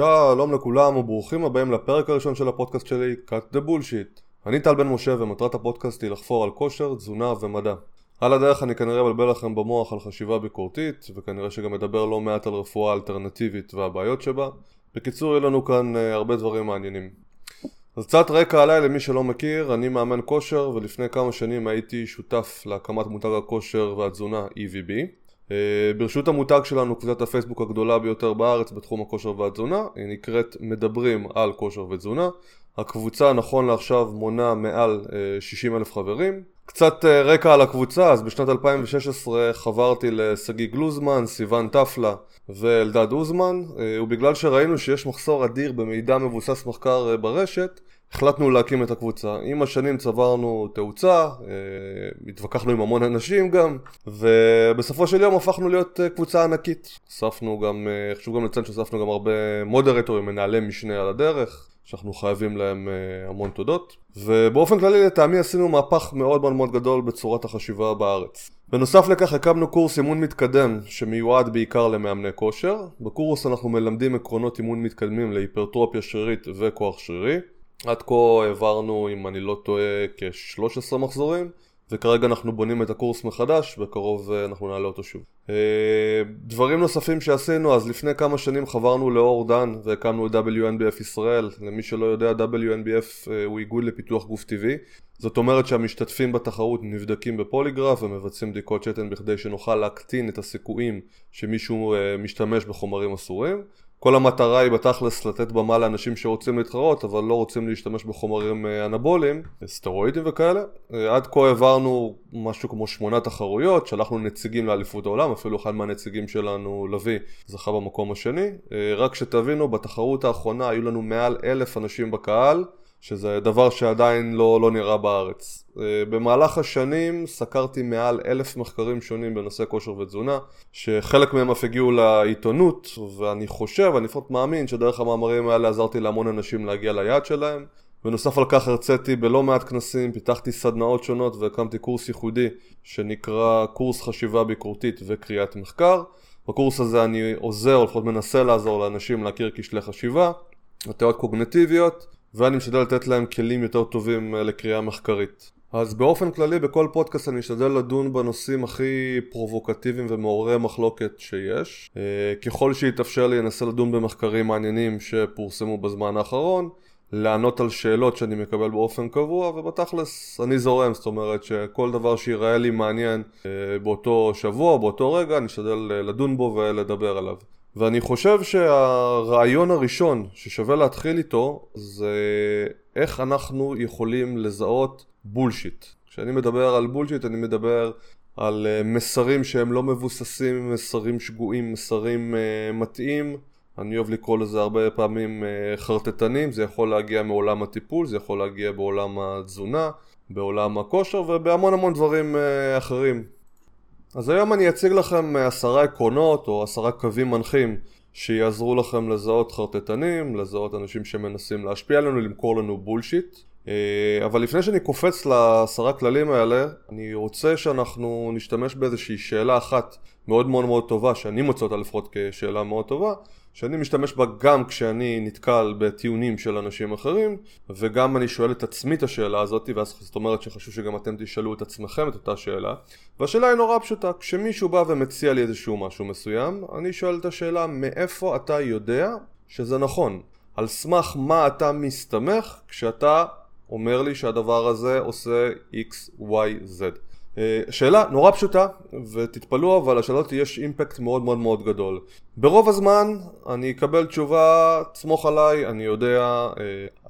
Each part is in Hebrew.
שלום לכולם וברוכים הבאים לפרק הראשון של הפודקאסט שלי, cut the bullshit. אני טל בן משה ומטרת הפודקאסט היא לחפור על כושר, תזונה ומדע. על הדרך אני כנראה אבלבל לכם במוח על חשיבה ביקורתית, וכנראה שגם אדבר לא מעט על רפואה אלטרנטיבית והבעיות שבה. בקיצור, יהיו לנו כאן uh, הרבה דברים מעניינים. אז קצת רקע עליי למי שלא מכיר, אני מאמן כושר ולפני כמה שנים הייתי שותף להקמת מותג הכושר והתזונה EVB. Uh, ברשות המותג שלנו קבוצת הפייסבוק הגדולה ביותר בארץ בתחום הכושר והתזונה, היא נקראת מדברים על כושר ותזונה. הקבוצה נכון לעכשיו מונה מעל uh, 60 אלף חברים. קצת uh, רקע על הקבוצה, אז בשנת 2016 חברתי לשגיא גלוזמן, סיון טפלה ואלדד אוזמן, ובגלל שראינו שיש מחסור אדיר במידע מבוסס מחקר ברשת, החלטנו להקים את הקבוצה. עם השנים צברנו תאוצה, התווכחנו עם המון אנשים גם, ובסופו של יום הפכנו להיות קבוצה ענקית. אספנו גם, חשוב גם לציין שאספנו גם הרבה מודרטורים, מנהלי משנה על הדרך, שאנחנו חייבים להם המון תודות. ובאופן כללי לטעמי עשינו מהפך מאוד מאוד מאוד גדול בצורת החשיבה בארץ. בנוסף לכך הקמנו קורס אימון מתקדם שמיועד בעיקר למאמני כושר. בקורס אנחנו מלמדים עקרונות אימון מתקדמים להיפרטרופיה שרירית וכוח שרירי. עד כה העברנו, אם אני לא טועה, כ-13 מחזורים, וכרגע אנחנו בונים את הקורס מחדש, בקרוב אנחנו נעלה אותו שוב. דברים נוספים שעשינו, אז לפני כמה שנים חברנו לאור דן והקמנו את WNBF ישראל. למי שלא יודע, WNBF הוא איגוד לפיתוח גוף טבעי. זאת אומרת שהמשתתפים בתחרות נבדקים בפוליגרף ומבצעים בדיקות שתן בכדי שנוכל להקטין את הסיכויים שמישהו משתמש בחומרים אסורים. כל המטרה היא בתכלס לתת במה לאנשים שרוצים להתחרות אבל לא רוצים להשתמש בחומרים אנבוליים, סטרואידים וכאלה. עד כה העברנו משהו כמו שמונה תחרויות, שלחנו נציגים לאליפות העולם, אפילו אחד מהנציגים שלנו, לוי, זכה במקום השני. רק שתבינו, בתחרות האחרונה היו לנו מעל אלף אנשים בקהל, שזה דבר שעדיין לא, לא נראה בארץ. במהלך השנים סקרתי מעל אלף מחקרים שונים בנושא כושר ותזונה, שחלק מהם אף הגיעו לעיתונות, ואני חושב, אני לפחות מאמין, שדרך המאמרים האלה עזרתי להמון אנשים להגיע ליעד שלהם. בנוסף על כך הרציתי בלא מעט כנסים, פיתחתי סדנאות שונות והקמתי קורס ייחודי שנקרא קורס חשיבה ביקורתית וקריאת מחקר. בקורס הזה אני עוזר, או לפחות מנסה לעזור לאנשים להכיר כשלי חשיבה, הטיות קוגנטיביות, ואני משתדל לתת להם כלים יותר טובים לקריאה מחקרית. אז באופן כללי בכל פודקאסט אני אשתדל לדון בנושאים הכי פרובוקטיביים ומעוררי מחלוקת שיש. ככל שיתאפשר לי אנסה לדון במחקרים מעניינים שפורסמו בזמן האחרון, לענות על שאלות שאני מקבל באופן קבוע ובתכלס אני זורם, זאת אומרת שכל דבר שיראה לי מעניין באותו שבוע, באותו רגע, אני אשתדל לדון בו ולדבר עליו. ואני חושב שהרעיון הראשון ששווה להתחיל איתו זה איך אנחנו יכולים לזהות בולשיט. כשאני מדבר על בולשיט אני מדבר על מסרים שהם לא מבוססים, מסרים שגויים, מסרים מטעים. אני אוהב לקרוא לזה הרבה פעמים חרטטנים, זה יכול להגיע מעולם הטיפול, זה יכול להגיע בעולם התזונה, בעולם הכושר ובהמון המון דברים אחרים. אז היום אני אציג לכם עשרה עקרונות או עשרה קווים מנחים שיעזרו לכם לזהות חרטטנים, לזהות אנשים שמנסים להשפיע עלינו, למכור לנו בולשיט. אבל לפני שאני קופץ לעשרה כללים האלה, אני רוצה שאנחנו נשתמש באיזושהי שאלה אחת מאוד מאוד מאוד טובה, שאני מוצא אותה לפחות כשאלה מאוד טובה, שאני משתמש בה גם כשאני נתקל בטיעונים של אנשים אחרים, וגם אני שואל את עצמי את השאלה הזאת, ואז זאת אומרת שחשוב שגם אתם תשאלו את עצמכם את אותה שאלה. והשאלה היא נורא פשוטה, כשמישהו בא ומציע לי איזשהו משהו מסוים, אני שואל את השאלה מאיפה אתה יודע שזה נכון? על סמך מה אתה מסתמך כשאתה אומר לי שהדבר הזה עושה x, y, z. שאלה נורא פשוטה ותתפלאו אבל לשאלות יש אימפקט מאוד מאוד מאוד גדול. ברוב הזמן אני אקבל תשובה סמוך עליי אני יודע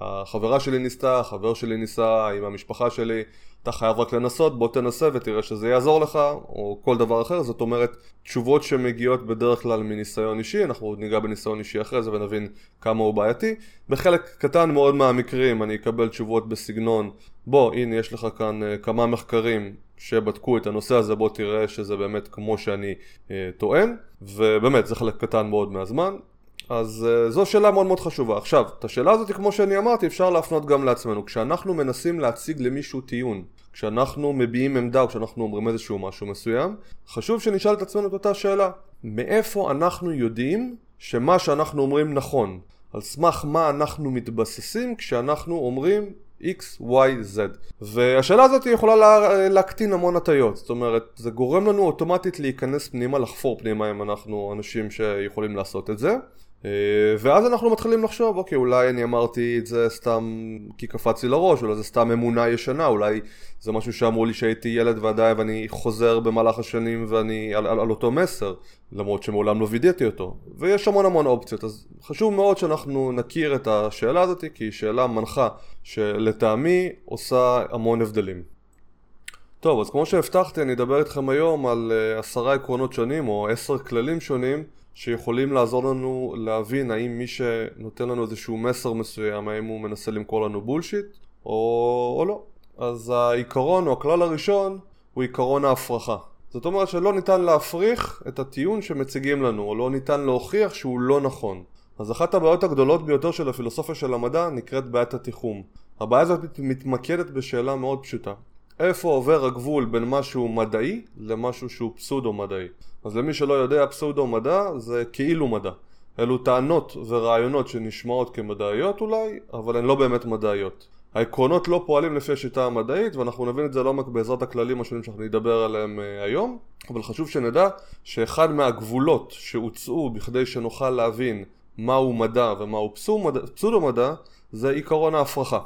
החברה שלי ניסתה החבר שלי ניסה עם המשפחה שלי אתה חייב רק לנסות בוא תנסה ותראה שזה יעזור לך או כל דבר אחר. זאת אומרת תשובות שמגיעות בדרך כלל מניסיון אישי אנחנו עוד ניגע בניסיון אישי אחרי זה ונבין כמה הוא בעייתי. בחלק קטן מאוד מהמקרים אני אקבל תשובות בסגנון בוא הנה יש לך כאן כמה מחקרים שבדקו את הנושא הזה בוא תראה שזה באמת כמו שאני אה, טוען. ובאמת זה חלק קטן מאוד מהזמן אז אה, זו שאלה מאוד מאוד חשובה עכשיו את השאלה הזאת כמו שאני אמרתי אפשר להפנות גם לעצמנו כשאנחנו מנסים להציג למישהו טיעון כשאנחנו מביעים עמדה או כשאנחנו אומרים איזשהו משהו מסוים חשוב שנשאל את עצמנו את אותה שאלה מאיפה אנחנו יודעים שמה שאנחנו אומרים נכון. על סמך מה אנחנו מתבססים כשאנחנו אומרים X, Y, Z. והשאלה הזאת יכולה לה, להקטין המון הטיות. זאת אומרת, זה גורם לנו אוטומטית להיכנס פנימה, לחפור פנימה אם אנחנו אנשים שיכולים לעשות את זה. אה, ואז אנחנו מתחילים לחשוב, אוקיי, אולי אני אמרתי את זה סתם כי קפץ לי לראש, אולי זה סתם אמונה ישנה, אולי זה משהו שאמרו לי שהייתי ילד ועדיין ואני חוזר במהלך השנים ואני על, על, על אותו מסר, למרות שמעולם לא וידאתי אותו. ויש המון המון אופציות, אז חשוב מאוד שאנחנו נכיר את השאלה הזאת, כי היא שאלה מנחה שלטעמי עושה המון הבדלים. טוב, אז כמו שהבטחתי, אני אדבר איתכם היום על אה, עשרה עקרונות שונים או עשר כללים שונים שיכולים לעזור לנו להבין האם מי שנותן לנו איזשהו מסר מסוים, האם הוא מנסה למכור לנו בולשיט או, או לא. אז העיקרון או הכלל הראשון הוא עיקרון ההפרחה. זאת אומרת שלא ניתן להפריך את הטיעון שמציגים לנו, או לא ניתן להוכיח שהוא לא נכון. אז אחת הבעיות הגדולות ביותר של הפילוסופיה של המדע נקראת בעיית התיחום. הבעיה הזאת מתמקדת בשאלה מאוד פשוטה. איפה עובר הגבול בין משהו מדעי למשהו שהוא פסודו מדעי? אז למי שלא יודע, פסאודו מדע זה כאילו מדע. אלו טענות ורעיונות שנשמעות כמדעיות אולי, אבל הן לא באמת מדעיות. העקרונות לא פועלים לפי השיטה המדעית, ואנחנו נבין את זה לעומק בעזרת הכללים השונים שאנחנו נדבר עליהם uh, היום, אבל חשוב שנדע שאחד מהגבולות שהוצאו בכדי שנוכל להבין מהו מדע ומהו פסודו מדע, זה עיקרון ההפרחה.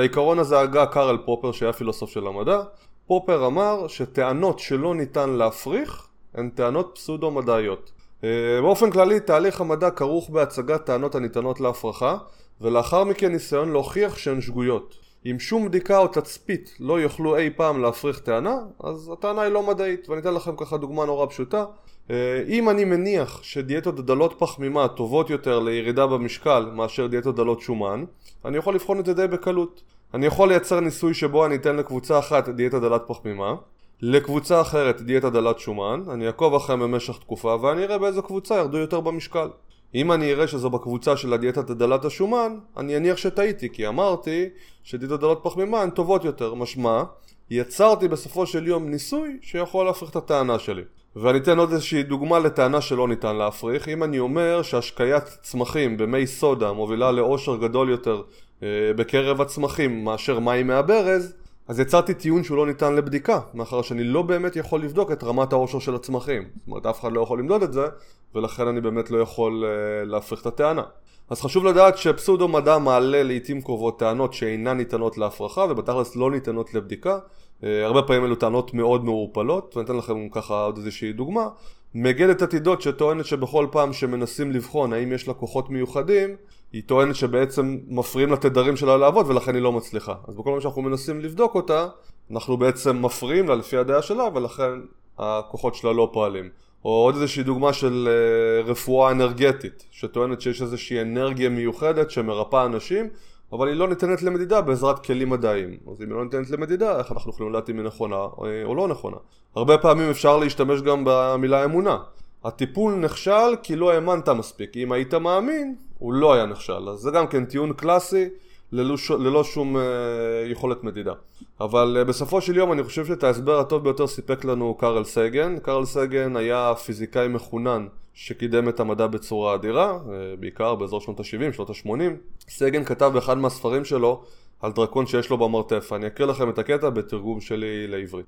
העיקרון הזה הגה קארל פופר שהיה פילוסוף של המדע. פופר אמר שטענות שלא ניתן להפריך הן טענות פסודו-מדעיות. אה, באופן כללי, תהליך המדע כרוך בהצגת טענות הניתנות להפרחה, ולאחר מכן ניסיון להוכיח שהן שגויות. אם שום בדיקה או תצפית לא יוכלו אי פעם להפריך טענה, אז הטענה היא לא מדעית, ואני אתן לכם ככה דוגמה נורא פשוטה. אה, אם אני מניח שדיאטות דלות פחמימה טובות יותר לירידה במשקל מאשר דיאטות דלות שומן, אני יכול לבחון את זה די בקלות. אני יכול לייצר ניסוי שבו אני אתן לקבוצה אחת דיאטה דלת פחמימה, לקבוצה אחרת דיאטה דלת שומן, אני אעקוב אחריהם במשך תקופה ואני אראה באיזו קבוצה ירדו יותר במשקל. אם אני אראה שזו בקבוצה של הדיאטה דלת השומן, אני אניח שטעיתי, כי אמרתי שדיאטות דלת פחמימה הן טובות יותר, משמע, יצרתי בסופו של יום ניסוי שיכול להפריך את הטענה שלי. ואני אתן עוד איזושהי דוגמה לטענה שלא ניתן להפריך. אם אני אומר שהשקיית צמחים במי סודה מובילה לאושר גדול יותר אה, בקרב הצמחים מאשר מים מהברז, אז יצרתי טיעון שהוא לא ניתן לבדיקה, מאחר שאני לא באמת יכול לבדוק את רמת העושר של הצמחים. זאת אומרת, אף אחד לא יכול למדוד את זה, ולכן אני באמת לא יכול uh, להפריך את הטענה. אז חשוב לדעת שפסודו מדע מעלה לעיתים קרובות טענות שאינן ניתנות להפרחה, ובתכלס לא ניתנות לבדיקה. Uh, הרבה פעמים אלו טענות מאוד מעורפלות, ואני אתן לכם ככה עוד איזושהי דוגמה. מגדת עתידות שטוענת שבכל פעם שמנסים לבחון האם יש לה כוחות מיוחדים, היא טוענת שבעצם מפריעים לתדרים שלה לעבוד ולכן היא לא מצליחה. אז בכל פעם שאנחנו מנסים לבדוק אותה, אנחנו בעצם מפריעים לה לפי הדעה שלה ולכן הכוחות שלה לא פועלים. או עוד איזושהי דוגמה של uh, רפואה אנרגטית, שטוענת שיש איזושהי אנרגיה מיוחדת שמרפאה אנשים, אבל היא לא ניתנת למדידה בעזרת כלים מדעיים. אז אם היא לא ניתנת למדידה, איך אנחנו יכולים לדעת אם היא נכונה או, או לא נכונה? הרבה פעמים אפשר להשתמש גם במילה אמונה. הטיפול נכשל כי לא האמנת מספיק. אם היית מאמין, הוא לא היה נכשל. אז זה גם כן טיעון קלאסי ללא, ש... ללא שום uh, יכולת מדידה. אבל uh, בסופו של יום אני חושב שאת ההסבר הטוב ביותר סיפק לנו קארל סגן. קארל סגן היה פיזיקאי מחונן שקידם את המדע בצורה אדירה, uh, בעיקר באזור שנות ה-70, שנות ה-80. סגן כתב באחד מהספרים שלו על דרקון שיש לו במרתף. אני אקריא לכם את הקטע בתרגום שלי לעברית.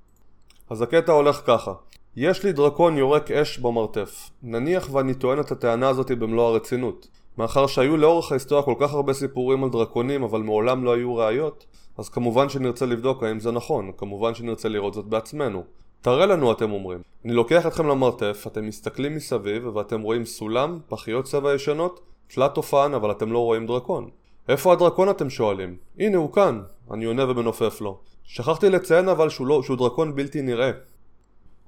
אז הקטע הולך ככה יש לי דרקון יורק אש במרתף. נניח ואני טוען את הטענה הזאת במלוא הרצינות. מאחר שהיו לאורך ההיסטוריה כל כך הרבה סיפורים על דרקונים אבל מעולם לא היו ראיות, אז כמובן שנרצה לבדוק האם זה נכון, כמובן שנרצה לראות זאת בעצמנו. תראה לנו אתם אומרים. אני לוקח אתכם למרתף, אתם מסתכלים מסביב ואתם רואים סולם, פחיות צבע ישנות, תלת אופן אבל אתם לא רואים דרקון. איפה הדרקון אתם שואלים? הנה הוא כאן. אני עונה ומנופף לו. שכחתי לציין אבל שהוא, לא, שהוא דרקון בלתי נראה.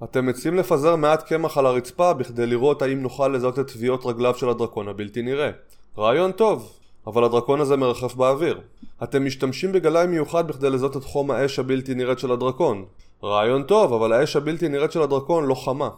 אתם מציעים לפזר מעט קמח על הרצפה בכדי לראות האם נוכל לזהות את טביעות רגליו של הדרקון הבלתי נראה. רעיון טוב, אבל הדרקון הזה מרחף באוויר. אתם משתמשים בגלאי מיוחד בכדי לזהות את חום האש הבלתי נראית של הדרקון. רעיון טוב, אבל האש הבלתי נראית של הדרקון לא חמה.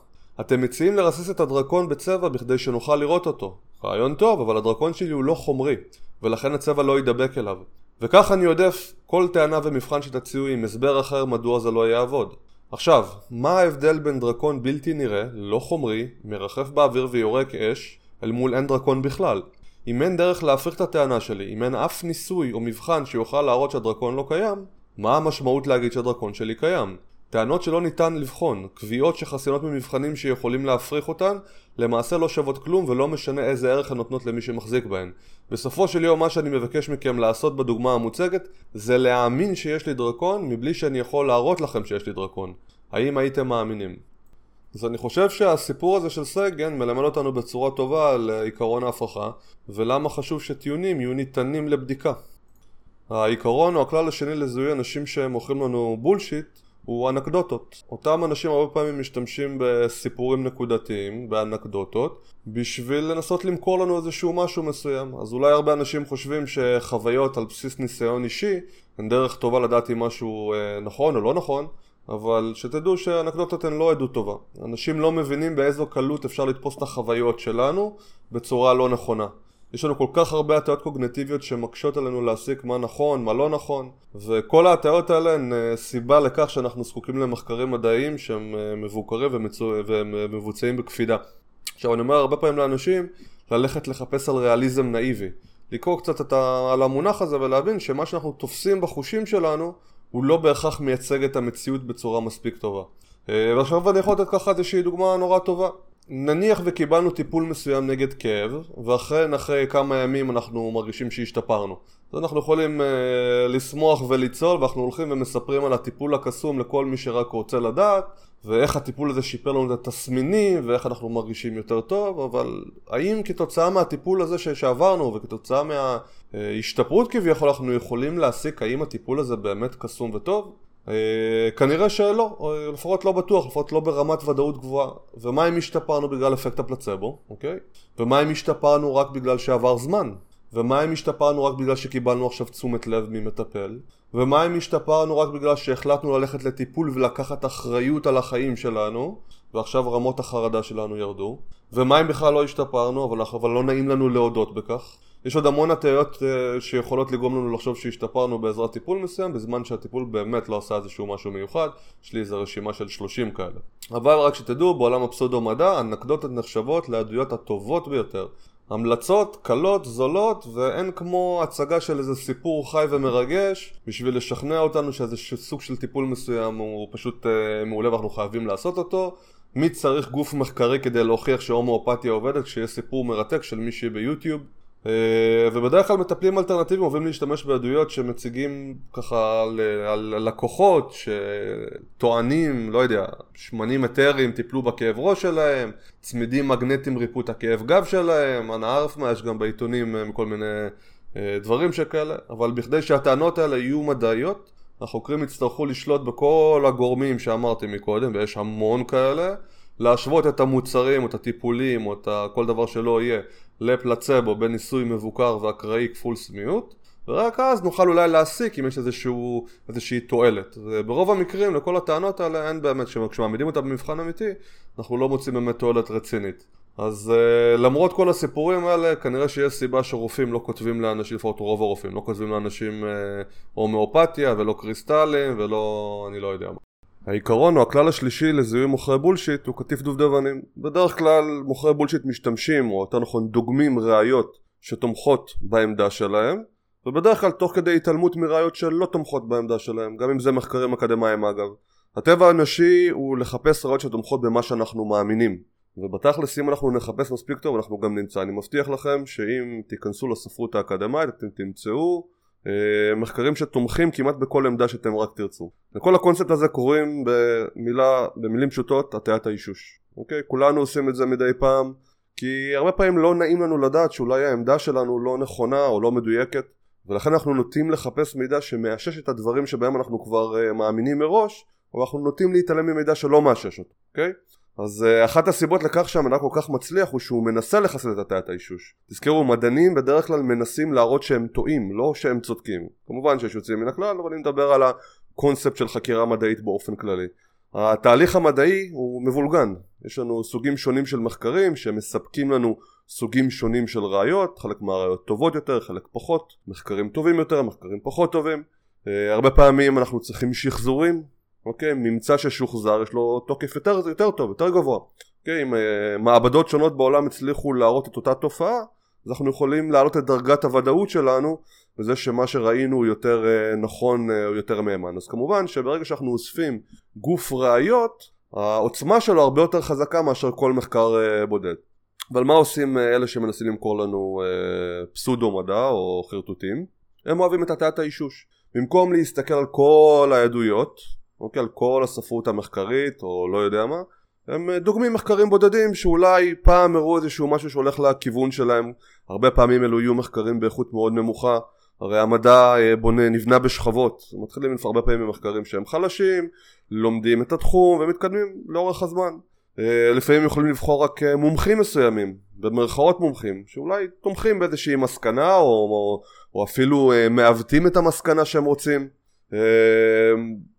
אתם מציעים לרסס את הדרקון בצבע בכדי שנוכל לראות אותו. רעיון טוב, אבל הדרקון שלי הוא לא חומרי, ולכן הצבע לא יידבק אליו. וכך אני עודף כל טענה ומבחן שתציעו עם הסבר אחר מדוע זה לא יעבוד. עכשיו, מה ההבדל בין דרקון בלתי נראה, לא חומרי, מרחף באוויר ויורק אש, אל מול אין דרקון בכלל. אם אין דרך להפריך את הטענה שלי, אם אין אף ניסוי או מבחן שיוכל להראות שהדרקון לא קיים, מה המשמעות להגיד שהדרקון שלי קיים? טענות שלא ניתן לבחון, קביעות שחסינות ממבחנים שיכולים להפריך אותן, למעשה לא שוות כלום ולא משנה איזה ערך הן נותנות למי שמחזיק בהן. בסופו של יום מה שאני מבקש מכם לעשות בדוגמה המוצגת זה להאמין שיש לי דרקון מבלי שאני יכול להראות לכם שיש לי דרקון. האם הייתם מאמינים? אז אני חושב שהסיפור הזה של סגן מלמד אותנו בצורה טובה על עיקרון ההפרחה ולמה חשוב שטיעונים יהיו ניתנים לבדיקה. העיקרון או הכלל השני לזיהוי אנשים שמוכרים לנו בולשיט הוא אנקדוטות. אותם אנשים הרבה פעמים משתמשים בסיפורים נקודתיים, באנקדוטות, בשביל לנסות למכור לנו איזשהו משהו מסוים. אז אולי הרבה אנשים חושבים שחוויות על בסיס ניסיון אישי הן דרך טובה לדעת אם משהו אה, נכון או לא נכון, אבל שתדעו שאנקדוטות הן לא עדות טובה. אנשים לא מבינים באיזו קלות אפשר לתפוס את החוויות שלנו בצורה לא נכונה. יש לנו כל כך הרבה הטיות קוגנטיביות שמקשות עלינו להסיק מה נכון, מה לא נכון וכל ההטיות האלה הן אה, סיבה לכך שאנחנו זקוקים למחקרים מדעיים שהם אה, מבוקרים ומצו... ומבוצעים בקפידה. עכשיו אני אומר הרבה פעמים לאנשים ללכת לחפש על ריאליזם נאיבי לקרוא קצת את ה... על המונח הזה ולהבין שמה שאנחנו תופסים בחושים שלנו הוא לא בהכרח מייצג את המציאות בצורה מספיק טובה. אה, ועכשיו אני יכול לתת ככה איזושהי דוגמה נורא טובה. נניח וקיבלנו טיפול מסוים נגד כאב, ואכן אחרי כמה ימים אנחנו מרגישים שהשתפרנו. אז אנחנו יכולים אה, לשמוח וליצול, ואנחנו הולכים ומספרים על הטיפול הקסום לכל מי שרק רוצה לדעת, ואיך הטיפול הזה שיפר לנו את התסמינים, ואיך אנחנו מרגישים יותר טוב, אבל האם כתוצאה מהטיפול הזה שעברנו, וכתוצאה מההשתפרות כביכול, אנחנו יכולים להסיק האם הטיפול הזה באמת קסום וטוב? אה, כנראה שלא, או לפחות לא בטוח, לפחות לא ברמת ודאות גבוהה. ומה אם השתפרנו בגלל אפקט הפלצבו, אוקיי? ומה אם השתפרנו רק בגלל שעבר זמן? ומה אם השתפרנו רק בגלל שקיבלנו עכשיו תשומת לב ממטפל? ומה אם השתפרנו רק בגלל שהחלטנו ללכת לטיפול ולקחת אחריות על החיים שלנו ועכשיו רמות החרדה שלנו ירדו? ומה אם בכלל לא השתפרנו אבל לא נעים לנו להודות בכך? יש עוד המון הטעיות uh, שיכולות לגרום לנו לחשוב שהשתפרנו בעזרת טיפול מסוים בזמן שהטיפול באמת לא עשה איזשהו משהו מיוחד. יש לי איזו רשימה של 30 כאלה. אבל רק שתדעו בעולם הפסודו מדע אנקדוטות נחשבות לעדויות הטובות ביותר. המלצות קלות, זולות, ואין כמו הצגה של איזה סיפור חי ומרגש בשביל לשכנע אותנו שאיזה סוג של טיפול מסוים הוא פשוט אה, מעולה ואנחנו חייבים לעשות אותו. מי צריך גוף מחקרי כדי להוכיח שהומואפתיה עובדת כשיש סיפור מרתק של מישהי ביוטיוב? אה, ובדרך כלל מטפלים אלטרנטיביים אוהבים להשתמש בעדויות שמציגים ככה על לקוחות שטוענים, לא יודע, שמנים אתרים טיפלו בכאב ראש שלהם, צמידים מגנטיים ריפו את הכאב גב שלהם, אנא ערף יש גם בעיתונים אה, כל מיני אה, דברים שכאלה, אבל בכדי שהטענות האלה יהיו מדעיות, החוקרים יצטרכו לשלוט בכל הגורמים שאמרתי מקודם, ויש המון כאלה, להשוות את המוצרים או את הטיפולים או את כל דבר שלא יהיה לפלצבו בניסוי מבוקר ואקראי כפול סמיות ורק אז נוכל אולי להסיק אם יש איזשהו, איזושהי תועלת. וברוב המקרים לכל הטענות האלה אין באמת, כשמעמידים אותה במבחן אמיתי, אנחנו לא מוצאים באמת תועלת רצינית. אז uh, למרות כל הסיפורים האלה, כנראה שיש סיבה שרופאים לא כותבים לאנשים, לפחות רוב הרופאים, לא כותבים לאנשים uh, הומאופתיה ולא קריסטלים ולא, אני לא יודע מה. העיקרון או הכלל השלישי לזיהוי מוכרי בולשיט הוא קטיף דובדבנים. בדרך כלל מוכרי בולשיט משתמשים, או יותר נכון דוגמים ראיות שתומכות בעמדה שלהם, ובדרך כלל תוך כדי התעלמות מראיות שלא תומכות בעמדה שלהם, גם אם זה מחקרים אקדמיים אגב. הטבע האנושי הוא לחפש ראיות שתומכות במה שאנחנו מאמינים. ובתכלס אם אנחנו נחפש מספיק טוב אנחנו גם נמצא. אני מבטיח לכם שאם תיכנסו לספרות האקדמית אתם תמצאו מחקרים שתומכים כמעט בכל עמדה שאתם רק תרצו. לכל הקונספט הזה קוראים במילה, במילים פשוטות הטיית האישוש. אוקיי? כולנו עושים את זה מדי פעם כי הרבה פעמים לא נעים לנו לדעת שאולי העמדה שלנו לא נכונה או לא מדויקת ולכן אנחנו נוטים לחפש מידע שמאשש את הדברים שבהם אנחנו כבר uh, מאמינים מראש אבל אנחנו נוטים להתעלם ממידע שלא מאשש אותו, אוקיי? אז uh, אחת הסיבות לכך שהמדע כל כך מצליח הוא שהוא מנסה לחסל את הטיית האישוש. תזכרו, מדענים בדרך כלל מנסים להראות שהם טועים, לא שהם צודקים. כמובן שיש יוצאים מן הכלל, אבל אני מדבר על הקונספט של חקירה מדעית באופן כללי. התהליך המדעי הוא מבולגן. יש לנו סוגים שונים של מחקרים שמספקים לנו סוגים שונים של ראיות, חלק מהראיות טובות יותר, חלק פחות, מחקרים טובים יותר, מחקרים פחות טובים. Uh, הרבה פעמים אנחנו צריכים שחזורים אוקיי? ממצא ששוחזר יש לו תוקף יותר, יותר טוב, יותר גבוה. אוקיי? אם אה, מעבדות שונות בעולם הצליחו להראות את אותה תופעה, אז אנחנו יכולים להעלות את דרגת הוודאות שלנו בזה שמה שראינו הוא יותר אה, נכון או יותר מהימן. אז כמובן שברגע שאנחנו אוספים גוף ראיות, העוצמה שלו הרבה יותר חזקה מאשר כל מחקר בודד. אבל מה עושים אלה שמנסים למכור לנו פסודו מדע או חרטוטים? הם אוהבים את הטעת האישוש. במקום להסתכל על כל העדויות, אוקיי, על כל הספרות המחקרית או לא יודע מה, הם דוגמים מחקרים בודדים שאולי פעם הראו איזשהו משהו שהולך לכיוון שלהם, הרבה פעמים אלו יהיו מחקרים באיכות מאוד נמוכה, הרי המדע אה, בונה, נבנה בשכבות, מתחילים הרבה פעמים ממחקרים שהם חלשים, לומדים את התחום ומתקדמים לאורך הזמן. אה, לפעמים יכולים לבחור רק אה, מומחים מסוימים, במרכאות מומחים, שאולי תומכים באיזושהי מסקנה או, או, או אפילו מעוותים את המסקנה שהם רוצים.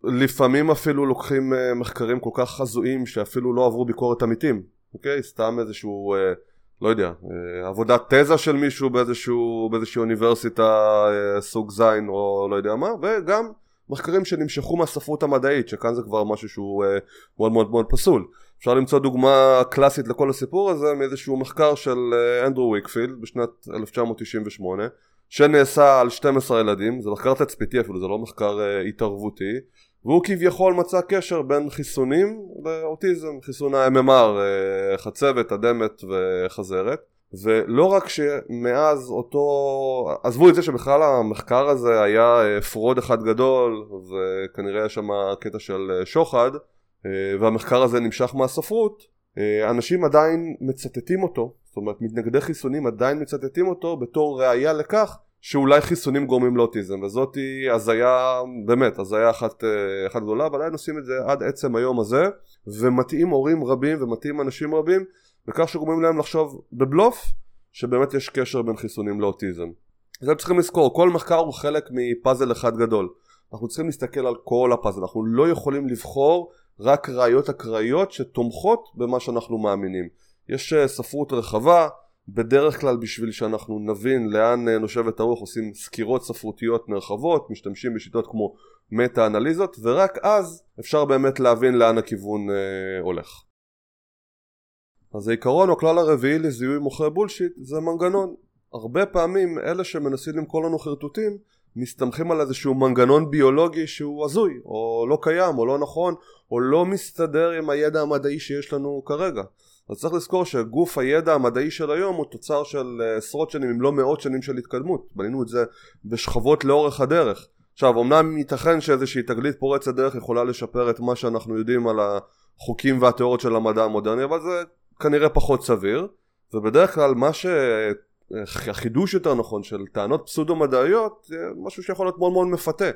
לפעמים אפילו לוקחים מחקרים כל כך חזויים שאפילו לא עברו ביקורת עמיתים, אוקיי? סתם איזשהו, לא יודע, עבודת תזה של מישהו באיזשהו, באיזושהי אוניברסיטה סוג זין או לא יודע מה, וגם מחקרים שנמשכו מהספרות המדעית, שכאן זה כבר משהו שהוא מאוד מאוד מאוד פסול. אפשר למצוא דוגמה קלאסית לכל הסיפור הזה מאיזשהו מחקר של אנדרו ויקפילד בשנת 1998 שנעשה על 12 ילדים, זה מחקר תצפיתי אפילו, זה לא מחקר uh, התערבותי, והוא כביכול מצא קשר בין חיסונים לאוטיזם, חיסון ה-MMR, uh, חצבת, אדמת וחזרת, ולא רק שמצאו אותו, עזבו את זה שבכלל המחקר הזה היה fraud אחד גדול, וכנראה יש שם קטע של שוחד, uh, והמחקר הזה נמשך מהספרות, אנשים עדיין מצטטים אותו זאת אומרת מתנגדי חיסונים עדיין מצטטים אותו בתור ראייה לכך שאולי חיסונים גורמים לאוטיזם וזאת הזיה באמת הזיה אחת, אה, אחת גדולה ועדיין עושים את זה עד עצם היום הזה ומטעים הורים רבים ומטעים אנשים רבים בכך שגורמים להם לחשוב בבלוף שבאמת יש קשר בין חיסונים לאוטיזם. זה צריכים לזכור כל מחקר הוא חלק מפאזל אחד גדול אנחנו צריכים להסתכל על כל הפאזל אנחנו לא יכולים לבחור רק ראיות אקראיות שתומכות במה שאנחנו מאמינים יש אה, ספרות רחבה, בדרך כלל בשביל שאנחנו נבין לאן אה, נושבת הרוח עושים סקירות ספרותיות נרחבות, משתמשים בשיטות כמו מטה אנליזות ורק אז אפשר באמת להבין לאן הכיוון אה, הולך. אז העיקרון או הכלל הרביעי לזיהוי מוכרי בולשיט זה מנגנון. הרבה פעמים אלה שמנסים למכור לנו חרטוטים מסתמכים על איזשהו מנגנון ביולוגי שהוא הזוי או לא קיים או לא נכון או לא מסתדר עם הידע המדעי שיש לנו כרגע. אז צריך לזכור שגוף הידע המדעי של היום הוא תוצר של אה, עשרות שנים אם לא מאות שנים של התקדמות. בנינו את זה בשכבות לאורך הדרך. עכשיו אמנם ייתכן שאיזושהי תגלית פורצת דרך יכולה לשפר את מה שאנחנו יודעים על החוקים והתיאוריות של המדע המודרני אבל זה כנראה פחות סביר. ובדרך כלל מה ש... החידוש יותר נכון של טענות פסודו מדעיות זה משהו שיכול להיות מאוד מאוד מפתה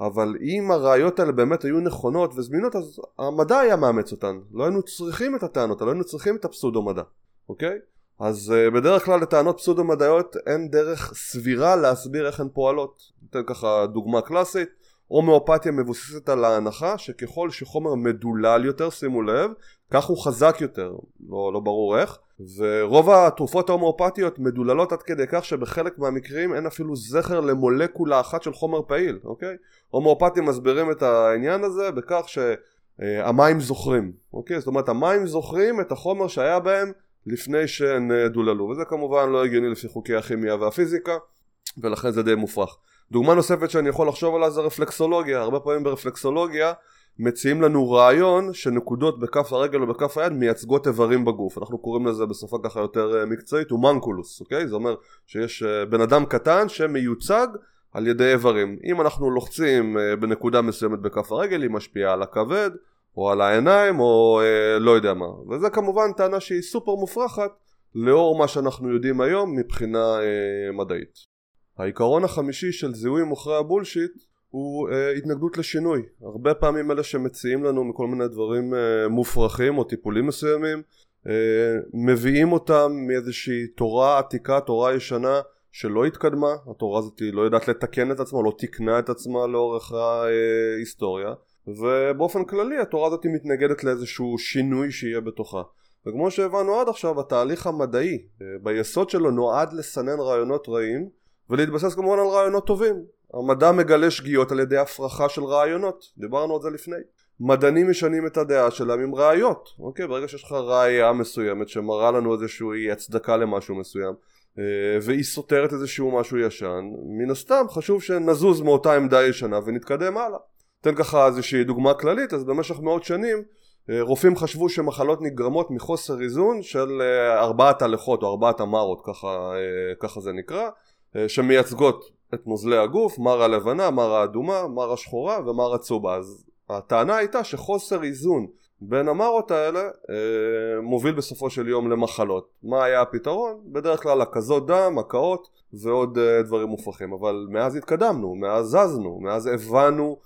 אבל אם הראיות האלה באמת היו נכונות וזמינות אז המדע היה מאמץ אותן לא היינו צריכים את הטענות, לא היינו צריכים את הפסודו מדע אוקיי? אז uh, בדרך כלל לטענות פסודו מדעיות אין דרך סבירה להסביר איך הן פועלות ניתן ככה דוגמה קלאסית הומאופתיה מבוססת על ההנחה שככל שחומר מדולל יותר שימו לב כך הוא חזק יותר לא, לא ברור איך ורוב התרופות ההומואפתיות מדוללות עד כדי כך שבחלק מהמקרים אין אפילו זכר למולקולה אחת של חומר פעיל, אוקיי? הומואפתים מסבירים את העניין הזה בכך שהמים זוכרים, אוקיי? זאת אומרת המים זוכרים את החומר שהיה בהם לפני שהן דוללו וזה כמובן לא הגיוני לפי חוקי הכימיה והפיזיקה ולכן זה די מופרך. דוגמה נוספת שאני יכול לחשוב עליה זה רפלקסולוגיה, הרבה פעמים ברפלקסולוגיה מציעים לנו רעיון שנקודות בכף הרגל ובכף היד מייצגות איברים בגוף. אנחנו קוראים לזה בשפה ככה יותר אה, מקצועית הומנקולוס אוקיי? זה אומר שיש אה, בן אדם קטן שמיוצג על ידי איברים. אם אנחנו לוחצים אה, בנקודה מסוימת בכף הרגל היא משפיעה על הכבד או על העיניים או לא יודע מה. וזה כמובן טענה שהיא סופר מופרכת לאור מה שאנחנו יודעים היום מבחינה מדעית. העיקרון החמישי של זיהוי מוכרי הבולשיט הוא אה, התנגדות לשינוי. הרבה פעמים אלה שמציעים לנו מכל מיני דברים אה, מופרכים או טיפולים מסוימים אה, מביאים אותם מאיזושהי תורה עתיקה, תורה ישנה שלא התקדמה, התורה הזאת לא יודעת לתקן את עצמה, לא תיקנה את עצמה לאורך ההיסטוריה. ובאופן כללי התורה הזאת מתנגדת לאיזשהו שינוי שיהיה בתוכה. וכמו שהבנו עד עכשיו התהליך המדעי אה, ביסוד שלו נועד לסנן רעיונות רעים ולהתבסס כמובן על רעיונות טובים המדע מגלה שגיאות על ידי הפרחה של רעיונות, דיברנו על זה לפני. מדענים משנים את הדעה שלהם עם ראיות, אוקיי? ברגע שיש לך ראייה מסוימת שמראה לנו איזושהי הצדקה למשהו מסוים אה, והיא סותרת איזשהו משהו ישן, מן הסתם חשוב שנזוז מאותה עמדה ישנה ונתקדם הלאה. אתן ככה איזושהי דוגמה כללית, אז במשך מאות שנים אה, רופאים חשבו שמחלות נגרמות מחוסר איזון של אה, ארבעת הלכות או ארבעת המרות, ככה, ככה זה נקרא, שמייצגות את נוזלי הגוף, מרה לבנה, מרה אדומה, מרה שחורה ומרה צהובה. אז הטענה הייתה שחוסר איזון בין המרות האלה אה, מוביל בסופו של יום למחלות. מה היה הפתרון? בדרך כלל הקזות דם, הקאות ועוד אה, דברים מופרכים. אבל מאז התקדמנו, מאז זזנו, מאז הבנו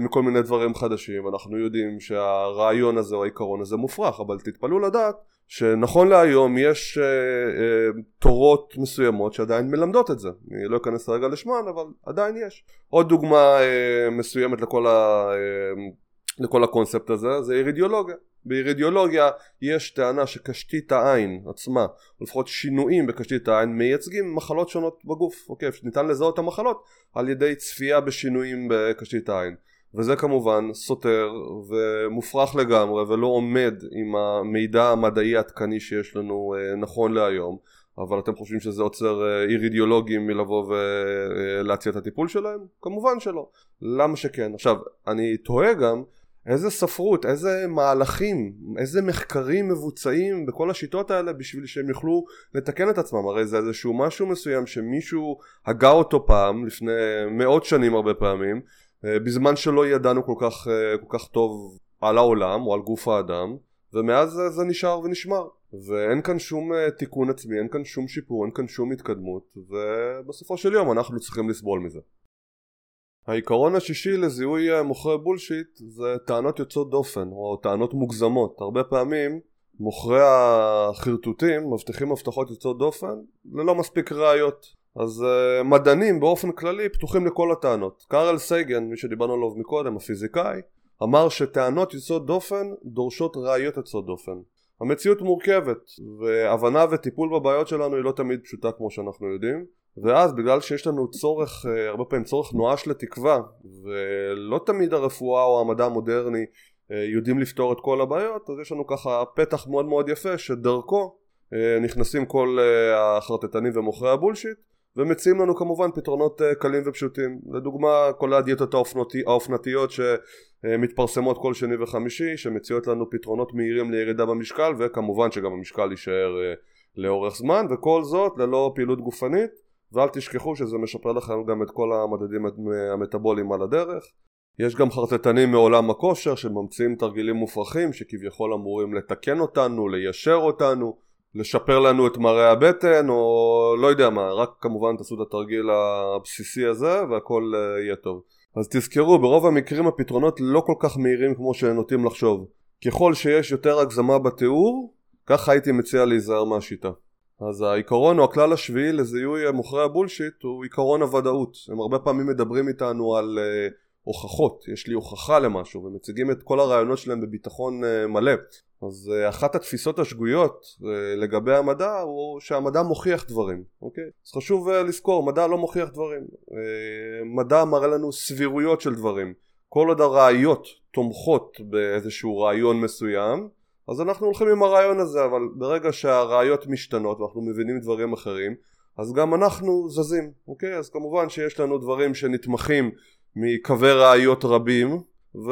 מכל מיני דברים חדשים. אנחנו יודעים שהרעיון הזה או העיקרון הזה מופרך, אבל תתפלאו לדעת שנכון להיום יש אה, אה, תורות מסוימות שעדיין מלמדות את זה אני לא אכנס רגע לשמן אבל עדיין יש עוד דוגמה אה, מסוימת לכל, ה, אה, לכל הקונספט הזה זה אירידיאולוגיה באירידיאולוגיה יש טענה שקשתית העין עצמה, או לפחות שינויים בקשתית העין, מייצגים מחלות שונות בגוף. אוקיי, ניתן לזהות את המחלות על ידי צפייה בשינויים בקשתית העין. וזה כמובן סותר ומופרך לגמרי ולא עומד עם המידע המדעי העדכני שיש לנו אה, נכון להיום אבל אתם חושבים שזה עוצר אה, אירידיאולוגים מלבוא ולהציע את הטיפול שלהם? כמובן שלא. למה שכן? עכשיו, אני תוהה גם איזה ספרות, איזה מהלכים, איזה מחקרים מבוצעים בכל השיטות האלה בשביל שהם יוכלו לתקן את עצמם הרי זה איזשהו משהו מסוים שמישהו הגה אותו פעם לפני מאות שנים הרבה פעמים אה, בזמן שלא ידענו כל כך, אה, כל כך טוב על העולם או על גוף האדם ומאז זה נשאר ונשמר ואין כאן שום אה, תיקון עצמי, אין כאן שום שיפור, אין כאן שום התקדמות ובסופו של יום אנחנו צריכים לסבול מזה. העיקרון השישי לזיהוי מוכרי בולשיט זה טענות יוצאות דופן או טענות מוגזמות הרבה פעמים מוכרי החרטוטים מבטיחים הבטחות יוצאות דופן ללא מספיק ראיות אז uh, מדענים באופן כללי פתוחים לכל הטענות. קארל סייגן, מי שדיברנו עליו מקודם, הפיזיקאי, אמר שטענות יוצאות דופן דורשות ראיות יוצאות דופן. המציאות מורכבת, והבנה וטיפול בבעיות שלנו היא לא תמיד פשוטה כמו שאנחנו יודעים, ואז בגלל שיש לנו צורך, uh, הרבה פעמים צורך נואש לתקווה, ולא תמיד הרפואה או המדע המודרני uh, יודעים לפתור את כל הבעיות, אז יש לנו ככה פתח מאוד מאוד יפה שדרכו נכנסים כל החרטטנים ומוכרי הבולשיט ומציעים לנו כמובן פתרונות אה, קלים ופשוטים. לדוגמה כל הדיאטות האופנתי, האופנתיות שמתפרסמות כל שני וחמישי שמציעות לנו פתרונות מהירים לירידה במשקל וכמובן שגם המשקל יישאר אה, לאורך זמן וכל זאת ללא פעילות גופנית ואל תשכחו שזה משפר לכם גם את כל המדדים המטאבוליים על הדרך יש גם חרטטנים מעולם הכושר שממציאים תרגילים מופרכים שכביכול אמורים לתקן אותנו, ליישר אותנו לשפר לנו את מראה הבטן או לא יודע מה, רק כמובן תעשו את התרגיל הבסיסי הזה והכל uh, יהיה טוב. אז תזכרו, ברוב המקרים הפתרונות לא כל כך מהירים כמו שנוטים לחשוב. ככל שיש יותר הגזמה בתיאור, ככה הייתי מציע להיזהר מהשיטה. אז העיקרון או הכלל השביעי לזיהוי מוכרי הבולשיט הוא עיקרון הוודאות. הם הרבה פעמים מדברים איתנו על uh, הוכחות, יש לי הוכחה למשהו ומציגים את כל הרעיונות שלהם בביטחון uh, מלא אז uh, אחת התפיסות השגויות uh, לגבי המדע הוא שהמדע מוכיח דברים, אוקיי? אז חשוב uh, לזכור, מדע לא מוכיח דברים. Uh, מדע מראה לנו סבירויות של דברים. כל עוד הראיות תומכות באיזשהו רעיון מסוים, אז אנחנו הולכים עם הרעיון הזה, אבל ברגע שהראיות משתנות ואנחנו מבינים דברים אחרים, אז גם אנחנו זזים, אוקיי? אז כמובן שיש לנו דברים שנתמכים מקווי ראיות רבים, ו...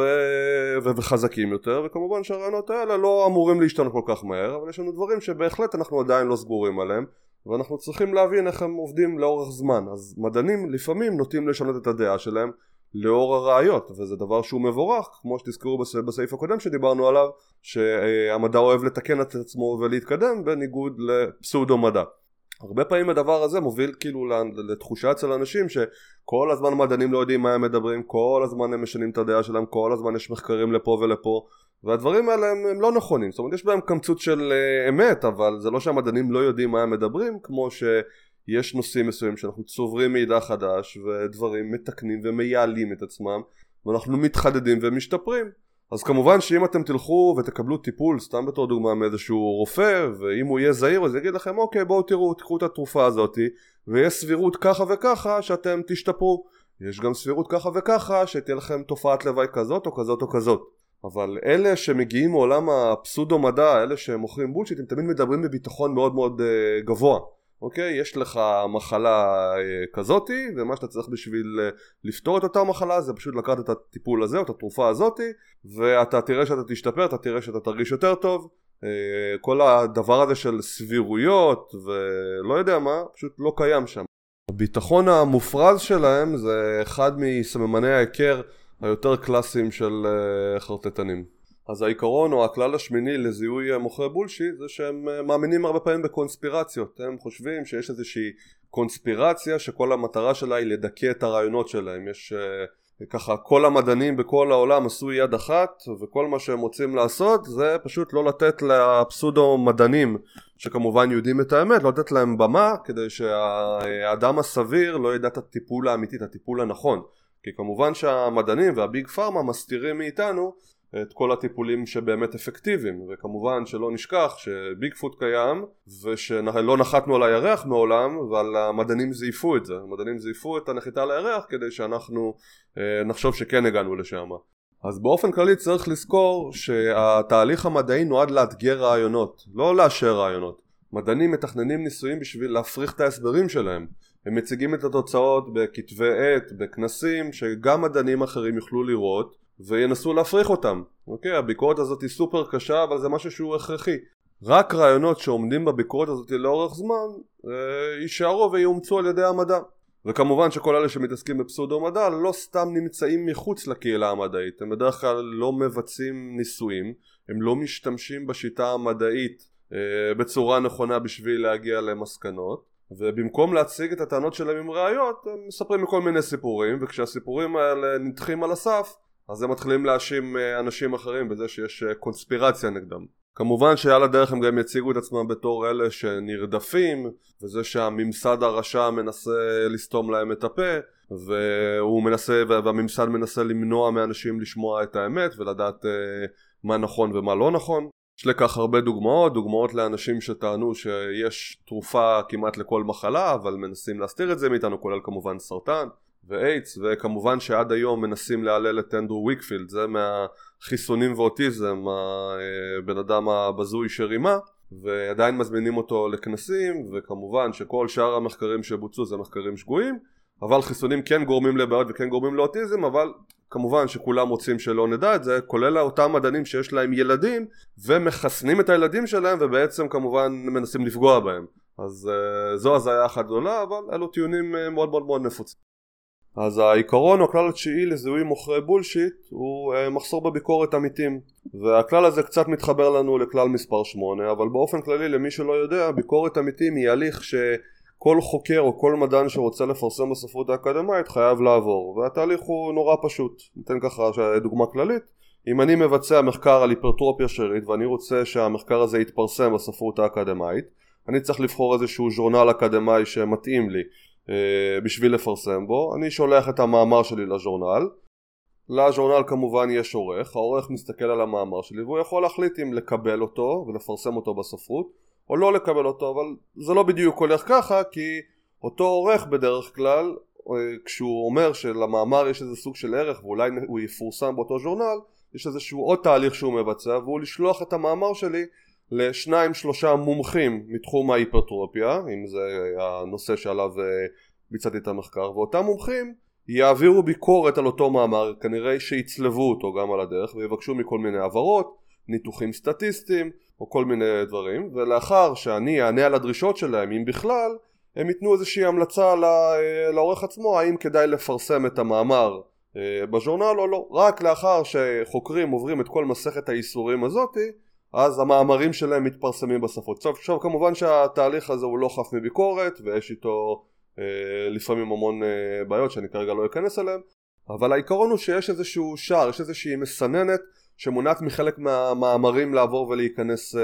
ו... וחזקים יותר וכמובן שהרעיונות האלה לא אמורים להשתנות כל כך מהר אבל יש לנו דברים שבהחלט אנחנו עדיין לא סגורים עליהם ואנחנו צריכים להבין איך הם עובדים לאורך זמן אז מדענים לפעמים נוטים לשנות את הדעה שלהם לאור הראיות וזה דבר שהוא מבורך כמו שתזכרו בסעיף הקודם שדיברנו עליו שהמדע אוהב לתקן את עצמו ולהתקדם בניגוד לפסאודו מדע. הרבה פעמים הדבר הזה מוביל כאילו לתחושה אצל אנשים שכל הזמן מדענים לא יודעים מה הם מדברים, כל הזמן הם משנים את הדעה שלהם, כל הזמן יש מחקרים לפה ולפה והדברים האלה הם, הם לא נכונים, זאת אומרת יש בהם קמצוץ של uh, אמת אבל זה לא שהמדענים לא יודעים מה הם מדברים כמו שיש נושאים מסוימים שאנחנו צוברים מידע חדש ודברים מתקנים ומייעלים את עצמם ואנחנו מתחדדים ומשתפרים. אז כמובן שאם אתם תלכו ותקבלו טיפול סתם בתור דוגמה מאיזשהו רופא ואם הוא יהיה זהיר אז יגיד לכם אוקיי בואו תראו תקחו את התרופה הזאתי ויש סבירות ככה וככה שאתם תשתפרו. יש גם סבירות ככה וככה שתהיה לכם תופעת לוואי כזאת או כזאת או כזאת. אבל אלה שמגיעים מעולם הפסודו מדע, אלה שמוכרים בולשיט, הם תמיד מדברים בביטחון מאוד מאוד uh, גבוה. אוקיי? יש לך מחלה uh, כזאתי, ומה שאתה צריך בשביל uh, לפתור את אותה מחלה זה פשוט לקחת את הטיפול הזה או את התרופה הזאתי, ואתה תראה שאתה תשתפר, אתה תראה שאתה תרגיש יותר טוב. Uh, כל הדבר הזה של סבירויות ולא יודע מה, פשוט לא קיים שם. הביטחון המופרז שלהם זה אחד מסממני ההיכר היותר קלאסיים של חרטטנים. אז העיקרון או הכלל השמיני לזיהוי מוכרי בולשיט זה שהם uh, מאמינים הרבה פעמים בקונספירציות. הם חושבים שיש איזושהי קונספירציה שכל המטרה שלה היא לדכא את הרעיונות שלהם. יש uh, ככה כל המדענים בכל העולם עשו יד אחת וכל מה שהם רוצים לעשות זה פשוט לא לתת לפסודו מדענים שכמובן יודעים את האמת לא לתת להם במה כדי שהאדם הסביר לא ידע את הטיפול האמיתי את הטיפול הנכון. כי כמובן שהמדענים והביג פארמה מסתירים מאיתנו את כל הטיפולים שבאמת אפקטיביים וכמובן שלא נשכח שביג פוט קיים ושלא נחתנו על הירח מעולם אבל המדענים זייפו את זה. המדענים זייפו את הנחיתה על הירח כדי שאנחנו אה, נחשוב שכן הגענו לשם. אז באופן כללי צריך לזכור שהתהליך המדעי נועד לאתגר רעיונות לא לאשר רעיונות. מדענים מתכננים ניסויים בשביל להפריך את ההסברים שלהם. הם מציגים את התוצאות בכתבי עת, בכנסים, שגם מדענים אחרים יוכלו לראות וינסו להפריך אותם. אוקיי, הביקורת הזאת היא סופר קשה, אבל זה משהו שהוא הכרחי. רק רעיונות שעומדים בביקורת הזאת לאורך זמן, אה, יישארו ויאומצו על ידי המדע. וכמובן שכל אלה שמתעסקים בפסודו מדע לא סתם נמצאים מחוץ לקהילה המדעית, הם בדרך כלל לא מבצעים ניסויים, הם לא משתמשים בשיטה המדעית אה, בצורה נכונה בשביל להגיע למסקנות ובמקום להציג את הטענות שלהם עם ראיות הם מספרים מכל מיני סיפורים וכשהסיפורים האלה נדחים על הסף אז הם מתחילים להאשים אה, אנשים אחרים בזה שיש אה, קונספירציה נגדם. כמובן שעל הדרך הם גם יציגו את עצמם בתור אלה שנרדפים וזה שהממסד הרשע מנסה לסתום להם את הפה והוא מנסה והממסד מנסה למנוע מאנשים לשמוע את האמת ולדעת אה, מה נכון ומה לא נכון. יש לכך הרבה דוגמאות, דוגמאות לאנשים שטענו שיש תרופה כמעט לכל מחלה אבל מנסים להסתיר את זה מאיתנו כולל כמובן סרטן ואיידס וכמובן שעד היום מנסים להלל את אנדרו ויקפילד זה מהחיסונים ואוטיזם הבן אדם הבזוי שרימה ועדיין מזמינים אותו לכנסים וכמובן שכל שאר המחקרים שבוצעו זה מחקרים שגויים אבל חיסונים כן גורמים לבעיות וכן גורמים לאוטיזם אבל כמובן שכולם רוצים שלא נדע את זה כולל אותם מדענים שיש להם ילדים ומחסנים את הילדים שלהם ובעצם כמובן מנסים לפגוע בהם. אז uh, זו הזיה אחת גדולה אבל אלו טיעונים uh, מאוד מאוד מאוד נפוצים אז העיקרון או הכלל התשיעי לזיהוי מוכרי בולשיט הוא uh, מחסור בביקורת עמיתים והכלל הזה קצת מתחבר לנו לכלל מספר 8 אבל באופן כללי למי שלא יודע ביקורת עמיתים היא הליך ש... כל חוקר או כל מדען שרוצה לפרסם בספרות האקדמית חייב לעבור. והתהליך הוא נורא פשוט. ניתן ככה דוגמה כללית. אם אני מבצע מחקר על היפרטרופיה שרית ואני רוצה שהמחקר הזה יתפרסם בספרות האקדמית אני צריך לבחור איזשהו ז'ורנל אקדמאי שמתאים לי. אה, בשביל לפרסם בו. אני שולח את המאמר שלי לז'ורנל. לז'ורנל כמובן יש עורך. העורך מסתכל על המאמר שלי והוא יכול להחליט אם לקבל אותו ולפרסם אותו בספרות או לא לקבל אותו אבל זה לא בדיוק הולך ככה כי אותו עורך בדרך כלל אה, כשהוא אומר שלמאמר יש איזה סוג של ערך ואולי הוא יפורסם באותו ז'ורנל יש איזשהו עוד תהליך שהוא מבצע והוא לשלוח את המאמר שלי לשניים שלושה מומחים מתחום ההיפרטרופיה אם זה הנושא שעליו אה, ביצעתי את המחקר ואותם מומחים יעבירו ביקורת על אותו מאמר כנראה שיצלבו אותו גם על הדרך ויבקשו מכל מיני הבהרות ניתוחים סטטיסטיים או כל מיני דברים ולאחר שאני אענה על הדרישות שלהם אם בכלל הם ייתנו איזושהי המלצה לעורך עצמו האם כדאי לפרסם את המאמר אה, בז'ורנל או לא. רק לאחר שחוקרים עוברים את כל מסכת האיסורים הזאתי אז המאמרים שלהם מתפרסמים בשפות. עכשיו, עכשיו כמובן שהתהליך הזה הוא לא חף מביקורת ויש איתו אה, לפעמים המון אה, בעיות שאני כרגע לא אכנס אליהם אבל העיקרון הוא שיש איזשהו שער, יש איזושהי מסננת שמונעת מחלק מהמאמרים לעבור ולהיכנס uh,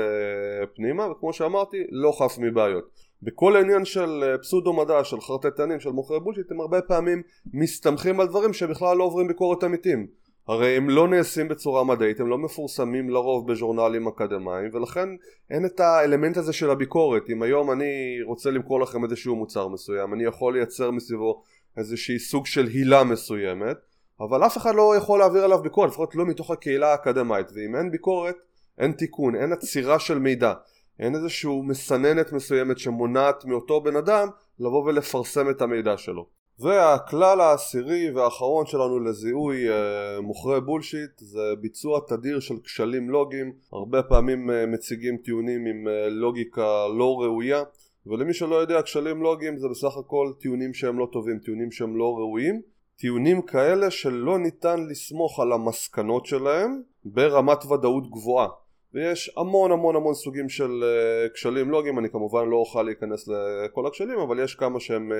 פנימה וכמו שאמרתי לא חף מבעיות. בכל העניין של uh, פסודו מדע של חרטטנים של מוכרי בולשיט הם הרבה פעמים מסתמכים על דברים שבכלל לא עוברים ביקורת עמיתים הרי הם לא נעשים בצורה מדעית הם לא מפורסמים לרוב בז'ורנלים אקדמיים ולכן אין את האלמנט הזה של הביקורת אם היום אני רוצה למכור לכם איזשהו מוצר מסוים אני יכול לייצר מסביבו איזושהי סוג של הילה מסוימת אבל אף אחד לא יכול להעביר עליו ביקורת, לפחות לא מתוך הקהילה האקדמית, ואם אין ביקורת, אין תיקון, אין עצירה של מידע, אין איזושהי מסננת מסוימת שמונעת מאותו בן אדם לבוא ולפרסם את המידע שלו. והכלל העשירי והאחרון שלנו לזיהוי אה, מוכרי בולשיט. זה ביצוע תדיר של כשלים לוגיים. הרבה פעמים אה, מציגים טיעונים עם אה, לוגיקה לא ראויה. ולמי שלא יודע כשלים לוגיים זה בסך הכל טיעונים שהם לא טובים, טיעונים שהם לא ראויים. טיעונים כאלה שלא ניתן לסמוך על המסקנות שלהם ברמת ודאות גבוהה. ויש המון המון המון סוגים של uh, כשלים לוגיים, אני כמובן לא אוכל להיכנס לכל הכשלים, אבל יש כמה שהם uh,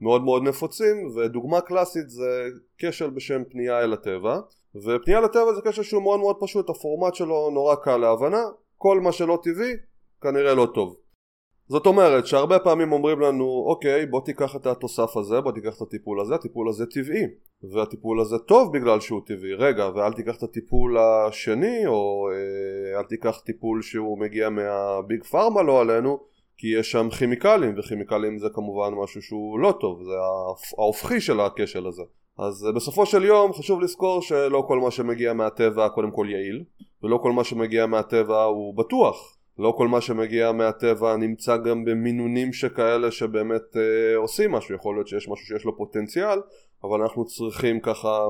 מאוד מאוד נפוצים, ודוגמה קלאסית זה כשל בשם פנייה אל הטבע, ופנייה לטבע זה כשל שהוא מאוד מאוד פשוט, הפורמט שלו נורא קל להבנה, כל מה שלא טבעי כנראה לא טוב. זאת אומרת שהרבה פעמים אומרים לנו אוקיי בוא תיקח את התוסף הזה בוא תיקח את הטיפול הזה הטיפול הזה טבעי והטיפול הזה טוב בגלל שהוא טבעי רגע ואל תיקח את הטיפול השני או אה, אל תיקח טיפול שהוא מגיע מהביג פארמה לא עלינו כי יש שם כימיקלים וכימיקלים זה כמובן משהו שהוא לא טוב זה ההופכי של הכשל הזה. אז אה, בסופו של יום חשוב לזכור שלא כל מה שמגיע מהטבע קודם כל יעיל ולא כל מה שמגיע מהטבע הוא בטוח. לא כל מה שמגיע מהטבע נמצא גם במינונים שכאלה שבאמת אה, עושים משהו, יכול להיות שיש משהו שיש לו פוטנציאל, אבל אנחנו צריכים ככה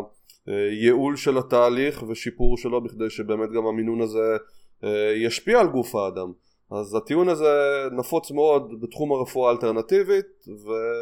אה, ייעול של התהליך ושיפור שלו בכדי שבאמת גם המינון הזה אה, ישפיע על גוף האדם. אז הטיעון הזה נפוץ מאוד בתחום הרפואה האלטרנטיבית,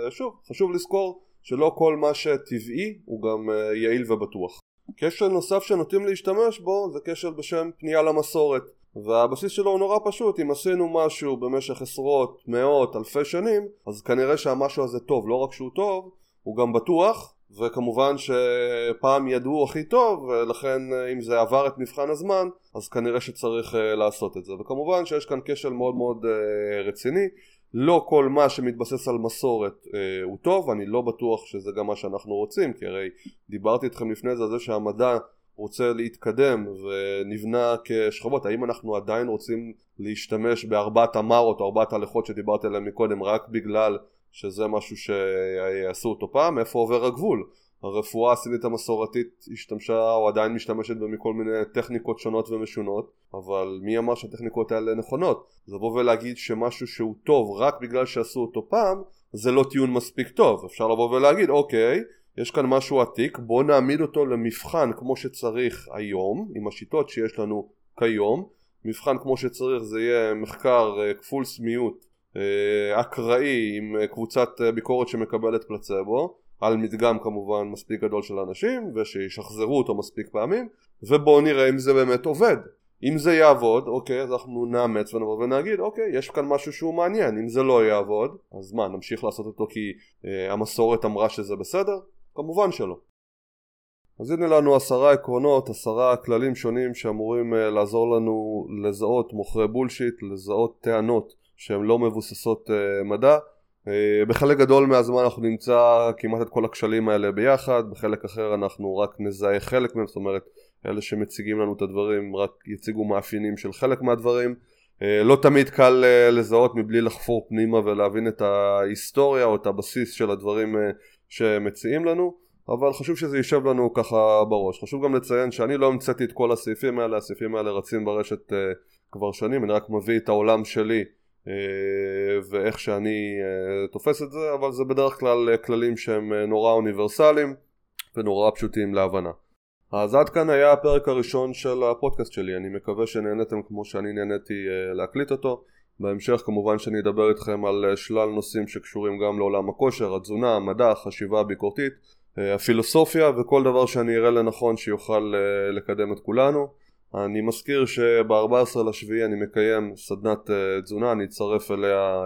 ושוב, חשוב לזכור שלא כל מה שטבעי הוא גם אה, יעיל ובטוח. כשל נוסף שנוטים להשתמש בו זה כשל בשם פנייה למסורת. והבסיס שלו הוא נורא פשוט, אם עשינו משהו במשך עשרות, מאות, אלפי שנים, אז כנראה שהמשהו הזה טוב, לא רק שהוא טוב, הוא גם בטוח, וכמובן שפעם ידעו הכי טוב, ולכן אם זה עבר את מבחן הזמן, אז כנראה שצריך uh, לעשות את זה. וכמובן שיש כאן כשל מאוד מאוד uh, רציני, לא כל מה שמתבסס על מסורת uh, הוא טוב, אני לא בטוח שזה גם מה שאנחנו רוצים, כי הרי דיברתי איתכם לפני זה על זה שהמדע רוצה להתקדם ונבנה כשכבות, האם אנחנו עדיין רוצים להשתמש בארבעת המרות או ארבעת הלכות שדיברתי עליהן מקודם רק בגלל שזה משהו שיעשו אותו פעם? איפה עובר הגבול? הרפואה הסינית המסורתית השתמשה או עדיין משתמשת במכל מיני טכניקות שונות ומשונות אבל מי אמר שהטכניקות האלה נכונות? זה לבוא ולהגיד שמשהו שהוא טוב רק בגלל שעשו אותו פעם זה לא טיעון מספיק טוב אפשר לבוא ולהגיד אוקיי יש כאן משהו עתיק, בואו נעמיד אותו למבחן כמו שצריך היום, עם השיטות שיש לנו כיום. מבחן כמו שצריך זה יהיה מחקר uh, כפול סמיות אקראי עם uh, קבוצת uh, ביקורת שמקבלת פלצבו, על מדגם כמובן מספיק גדול של אנשים, ושישחזרו אותו מספיק פעמים, ובואו נראה אם זה באמת עובד. אם זה יעבוד, אוקיי, אז אנחנו נאמץ ונבוא ונגיד, אוקיי, יש כאן משהו שהוא מעניין, אם זה לא יעבוד, אז מה, נמשיך לעשות אותו כי אה, המסורת אמרה שזה בסדר? כמובן שלא. אז הנה לנו עשרה עקרונות, עשרה כללים שונים שאמורים uh, לעזור לנו לזהות מוכרי בולשיט, לזהות טענות שהן לא מבוססות uh, מדע. Uh, בחלק גדול מהזמן אנחנו נמצא כמעט את כל הכשלים האלה ביחד, בחלק אחר אנחנו רק נזהה חלק מהם, זאת אומרת אלה שמציגים לנו את הדברים רק יציגו מאפיינים של חלק מהדברים. Uh, לא תמיד קל לזהות מבלי לחפור פנימה ולהבין את ההיסטוריה או את הבסיס של הדברים שמציעים לנו אבל חשוב שזה יישב לנו ככה בראש חשוב גם לציין שאני לא המצאתי את כל הסעיפים האלה הסעיפים האלה רצים ברשת כבר שנים אני רק מביא את העולם שלי ואיך שאני uh, תופס את זה אבל זה בדרך כלל uh, כללים שהם נורא אוניברסליים ונורא פשוטים להבנה. אז עד כאן היה הפרק הראשון של הפודקאסט שלי. אני מקווה שנהנתם כמו שאני נהניתי להקליט אותו. בהמשך כמובן שאני אדבר איתכם על אה, שלל נושאים שקשורים גם לעולם הכושר, התזונה, המדע, החשיבה הביקורתית, אה, הפילוסופיה וכל דבר שאני אראה לנכון שיוכל אה, לקדם את כולנו. אני מזכיר שב-14 לשביעי אני מקיים סדנת תזונה, אני אצרף אליה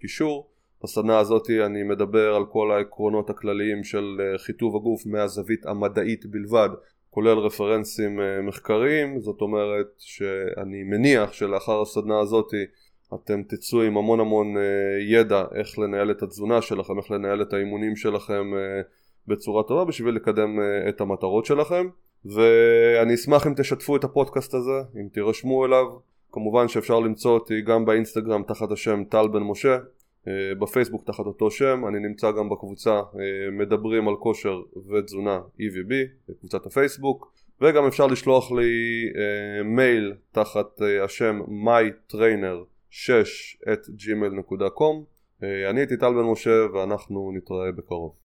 קישור. בסדנה הזאת אני מדבר על כל העקרונות הכלליים של חיטוב הגוף מהזווית המדעית בלבד, כולל רפרנסים מחקריים, זאת אומרת שאני מניח שלאחר הסדנה הזאתי אתם תצאו עם המון המון ידע איך לנהל את התזונה שלכם, איך לנהל את האימונים שלכם בצורה טובה בשביל לקדם את המטרות שלכם ואני אשמח אם תשתפו את הפודקאסט הזה, אם תירשמו אליו. כמובן שאפשר למצוא אותי גם באינסטגרם תחת השם טל בן משה בפייסבוק תחת אותו שם, אני נמצא גם בקבוצה מדברים על כושר ותזונה EVB, בקבוצת הפייסבוק, וגם אפשר לשלוח לי מייל תחת השם mytrainer6 at gmail.com אני הייתי טל בן משה ואנחנו נתראה בקרוב